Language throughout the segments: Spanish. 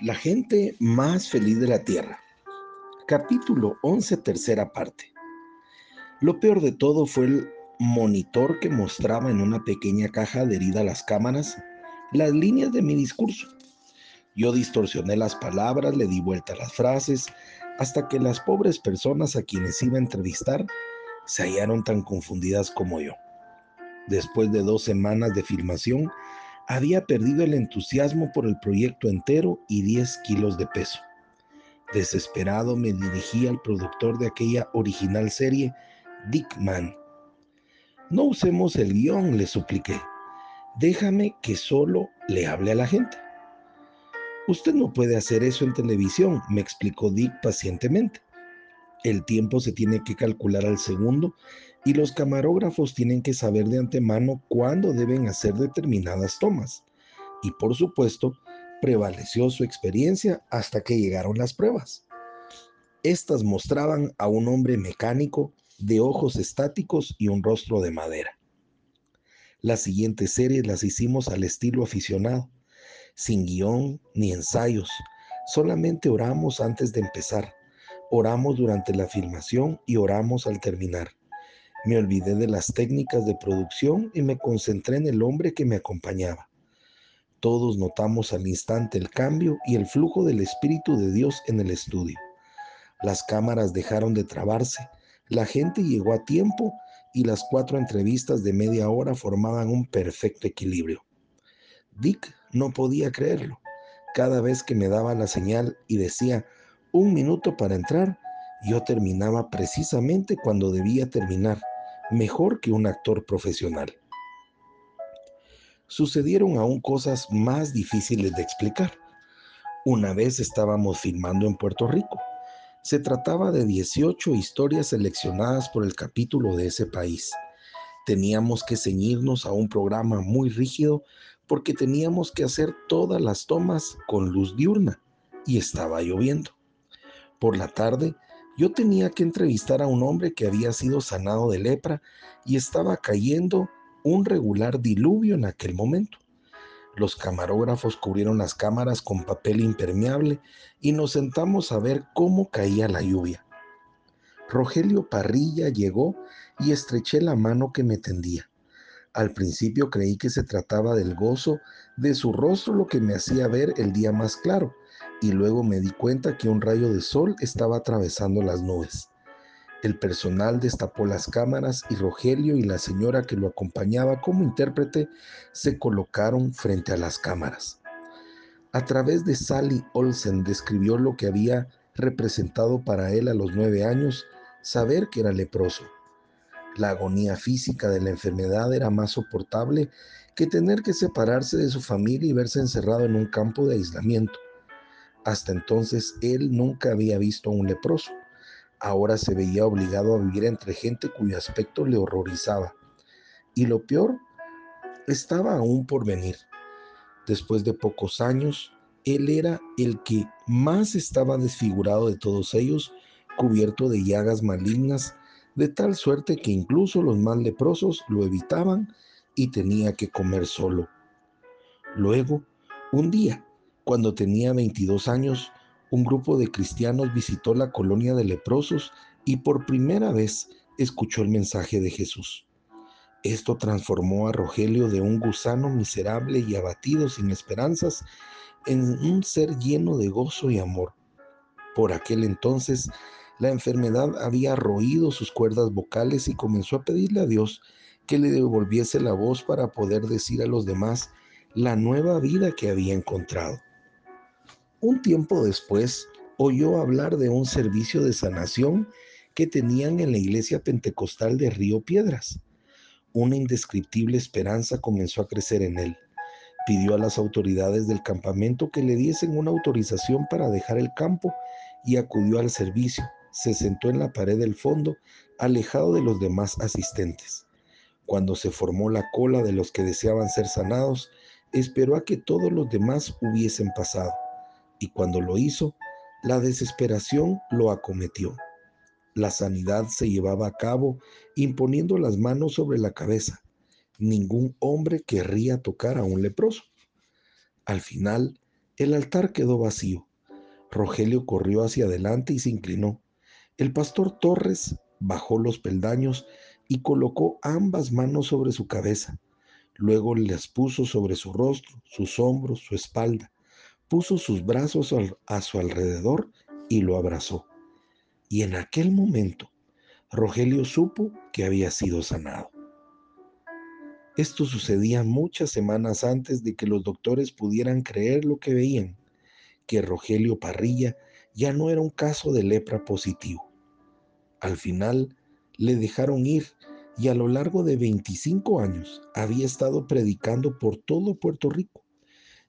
La gente más feliz de la tierra. Capítulo 11, tercera parte. Lo peor de todo fue el monitor que mostraba en una pequeña caja adherida a las cámaras las líneas de mi discurso. Yo distorsioné las palabras, le di vuelta a las frases, hasta que las pobres personas a quienes iba a entrevistar se hallaron tan confundidas como yo. Después de dos semanas de filmación, había perdido el entusiasmo por el proyecto entero y 10 kilos de peso. Desesperado me dirigí al productor de aquella original serie, Dick Mann. No usemos el guion, le supliqué. Déjame que solo le hable a la gente. Usted no puede hacer eso en televisión, me explicó Dick pacientemente. El tiempo se tiene que calcular al segundo y los camarógrafos tienen que saber de antemano cuándo deben hacer determinadas tomas. Y por supuesto, prevaleció su experiencia hasta que llegaron las pruebas. Estas mostraban a un hombre mecánico de ojos estáticos y un rostro de madera. Las siguientes series las hicimos al estilo aficionado, sin guion ni ensayos, solamente oramos antes de empezar, oramos durante la filmación y oramos al terminar. Me olvidé de las técnicas de producción y me concentré en el hombre que me acompañaba. Todos notamos al instante el cambio y el flujo del Espíritu de Dios en el estudio. Las cámaras dejaron de trabarse, la gente llegó a tiempo y las cuatro entrevistas de media hora formaban un perfecto equilibrio. Dick no podía creerlo. Cada vez que me daba la señal y decía un minuto para entrar, yo terminaba precisamente cuando debía terminar mejor que un actor profesional. Sucedieron aún cosas más difíciles de explicar. Una vez estábamos filmando en Puerto Rico. Se trataba de 18 historias seleccionadas por el capítulo de ese país. Teníamos que ceñirnos a un programa muy rígido porque teníamos que hacer todas las tomas con luz diurna y estaba lloviendo. Por la tarde yo tenía que entrevistar a un hombre que había sido sanado de lepra y estaba cayendo un regular diluvio en aquel momento. Los camarógrafos cubrieron las cámaras con papel impermeable y nos sentamos a ver cómo caía la lluvia. Rogelio Parrilla llegó y estreché la mano que me tendía. Al principio creí que se trataba del gozo de su rostro lo que me hacía ver el día más claro, y luego me di cuenta que un rayo de sol estaba atravesando las nubes. El personal destapó las cámaras y Rogelio y la señora que lo acompañaba como intérprete se colocaron frente a las cámaras. A través de Sally Olsen describió lo que había representado para él a los nueve años saber que era leproso. La agonía física de la enfermedad era más soportable que tener que separarse de su familia y verse encerrado en un campo de aislamiento. Hasta entonces él nunca había visto a un leproso. Ahora se veía obligado a vivir entre gente cuyo aspecto le horrorizaba. Y lo peor estaba aún por venir. Después de pocos años, él era el que más estaba desfigurado de todos ellos, cubierto de llagas malignas, de tal suerte que incluso los más leprosos lo evitaban y tenía que comer solo. Luego, un día, cuando tenía 22 años, un grupo de cristianos visitó la colonia de leprosos y por primera vez escuchó el mensaje de Jesús. Esto transformó a Rogelio de un gusano miserable y abatido sin esperanzas en un ser lleno de gozo y amor. Por aquel entonces, la enfermedad había roído sus cuerdas vocales y comenzó a pedirle a Dios que le devolviese la voz para poder decir a los demás la nueva vida que había encontrado. Un tiempo después oyó hablar de un servicio de sanación que tenían en la iglesia pentecostal de Río Piedras. Una indescriptible esperanza comenzó a crecer en él. Pidió a las autoridades del campamento que le diesen una autorización para dejar el campo y acudió al servicio. Se sentó en la pared del fondo, alejado de los demás asistentes. Cuando se formó la cola de los que deseaban ser sanados, esperó a que todos los demás hubiesen pasado y cuando lo hizo, la desesperación lo acometió. La sanidad se llevaba a cabo imponiendo las manos sobre la cabeza. Ningún hombre querría tocar a un leproso. Al final, El altar quedó vacío. Rogelio corrió hacia adelante y se inclinó. El pastor Torres bajó los peldaños y colocó ambas manos sobre su cabeza. Luego las puso sobre su rostro, sus hombros, su espalda. Puso sus brazos a su alrededor y lo abrazó. Y en aquel momento, Rogelio supo que había sido sanado. Esto sucedía muchas semanas antes de que los doctores pudieran creer lo que veían, que Rogelio Parrilla ya no era un caso de lepra positivo. Al final le dejaron ir y a lo largo de 25 años había estado predicando por todo Puerto Rico.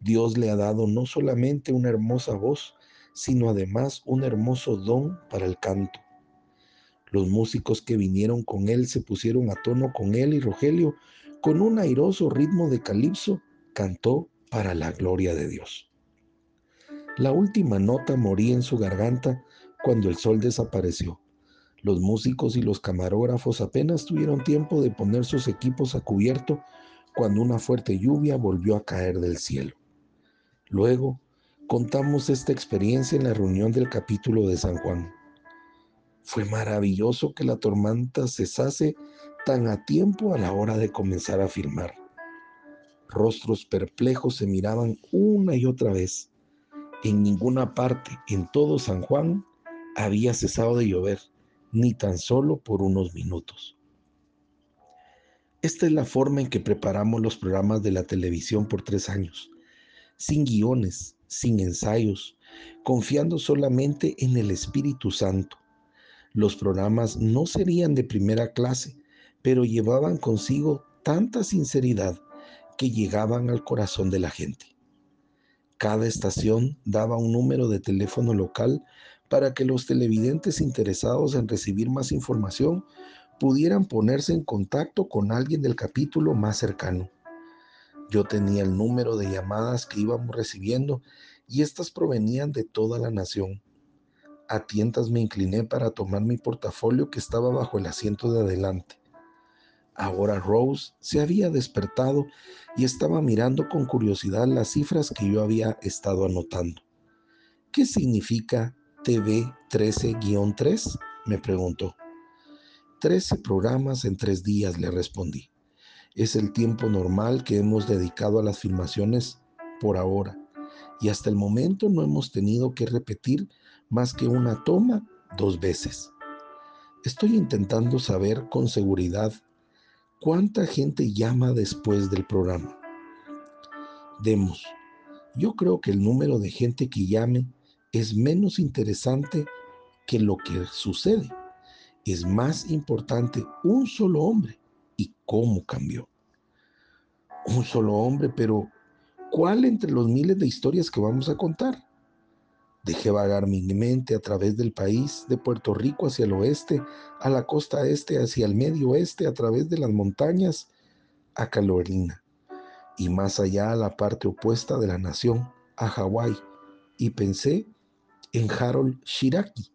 Dios le ha dado no solamente una hermosa voz, sino además un hermoso don para el canto. Los músicos que vinieron con él se pusieron a tono con él y Rogelio, con un airoso ritmo de calipso, cantó para la gloria de Dios. La última nota moría en su garganta cuando el sol desapareció. Los músicos y los camarógrafos apenas tuvieron tiempo de poner sus equipos a cubierto cuando una fuerte lluvia volvió a caer del cielo. Luego, contamos esta experiencia en la reunión del capítulo de San Juan. Fue maravilloso que la tormenta cesase tan a tiempo a la hora de comenzar a filmar. Rostros perplejos se miraban una y otra vez. En ninguna parte, en todo San Juan, había cesado de llover ni tan solo por unos minutos. Esta es la forma en que preparamos los programas de la televisión por tres años, sin guiones, sin ensayos, confiando solamente en el Espíritu Santo. Los programas no serían de primera clase, pero llevaban consigo tanta sinceridad que llegaban al corazón de la gente. Cada estación daba un número de teléfono local para que los televidentes interesados en recibir más información pudieran ponerse en contacto con alguien del capítulo más cercano. Yo tenía el número de llamadas que íbamos recibiendo y estas provenían de toda la nación. A tientas me incliné para tomar mi portafolio que estaba bajo el asiento de adelante. Ahora Rose se había despertado y estaba mirando con curiosidad las cifras que yo había estado anotando. ¿Qué significa TV 13-3? me preguntó. Trece programas en tres días, le respondí. Es el tiempo normal que hemos dedicado a las filmaciones por ahora y hasta el momento no hemos tenido que repetir más que una toma dos veces. Estoy intentando saber con seguridad cuánta gente llama después del programa. Demos, yo creo que el número de gente que llame es menos interesante que lo que sucede. Es más importante un solo hombre y cómo cambió. Un solo hombre, pero ¿cuál entre los miles de historias que vamos a contar? Dejé vagar mi mente a través del país, de Puerto Rico hacia el oeste, a la costa este hacia el medio oeste, a través de las montañas, a Carolina, y más allá a la parte opuesta de la nación, a Hawái, y pensé en Harold Shiraki.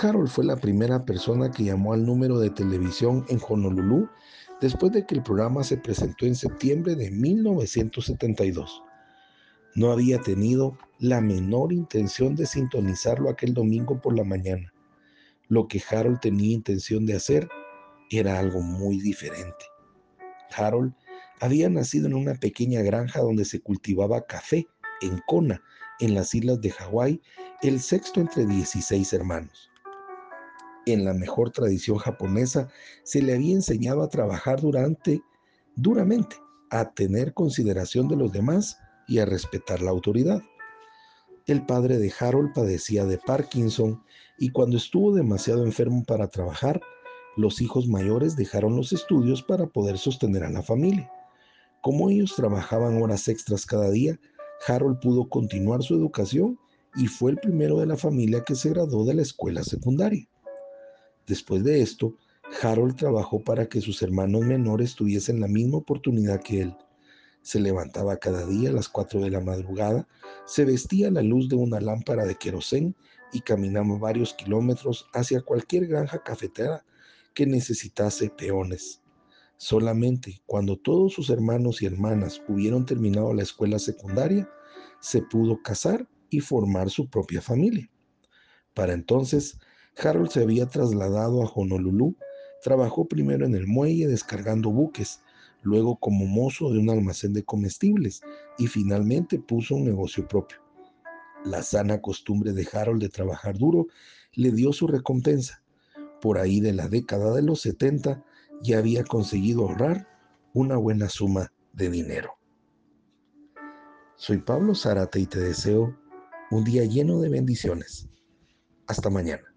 Harold fue la primera persona que llamó al número de televisión en Honolulu después de que el programa se presentó en septiembre de 1972. No había tenido la menor intención de sintonizarlo aquel domingo por la mañana. Lo que Harold tenía intención de hacer era algo muy diferente. Harold había nacido en una pequeña granja donde se cultivaba café en Kona, en las islas de Hawái, el sexto entre 16 hermanos. En la mejor tradición japonesa se le había enseñado a trabajar durante, duramente, a tener consideración de los demás y a respetar la autoridad. El padre de Harold padecía de Parkinson y cuando estuvo demasiado enfermo para trabajar, los hijos mayores dejaron los estudios para poder sostener a la familia. Como ellos trabajaban horas extras cada día, Harold pudo continuar su educación y fue el primero de la familia que se graduó de la escuela secundaria. Después de esto, Harold trabajó para que sus hermanos menores tuviesen la misma oportunidad que él. Se levantaba cada día a las 4 de la madrugada, se vestía a la luz de una lámpara de querosén y caminaba varios kilómetros hacia cualquier granja cafetera que necesitase peones. Solamente cuando todos sus hermanos y hermanas hubieron terminado la escuela secundaria, se pudo casar y formar su propia familia. Para entonces, Harold se había trasladado a Honolulu, trabajó primero en el muelle descargando buques, luego como mozo de un almacén de comestibles y finalmente puso un negocio propio. La sana costumbre de Harold de trabajar duro le dio su recompensa. Por ahí de la década de los 70 ya había conseguido ahorrar una buena suma de dinero. Soy Pablo Zárate y te deseo un día lleno de bendiciones. Hasta mañana.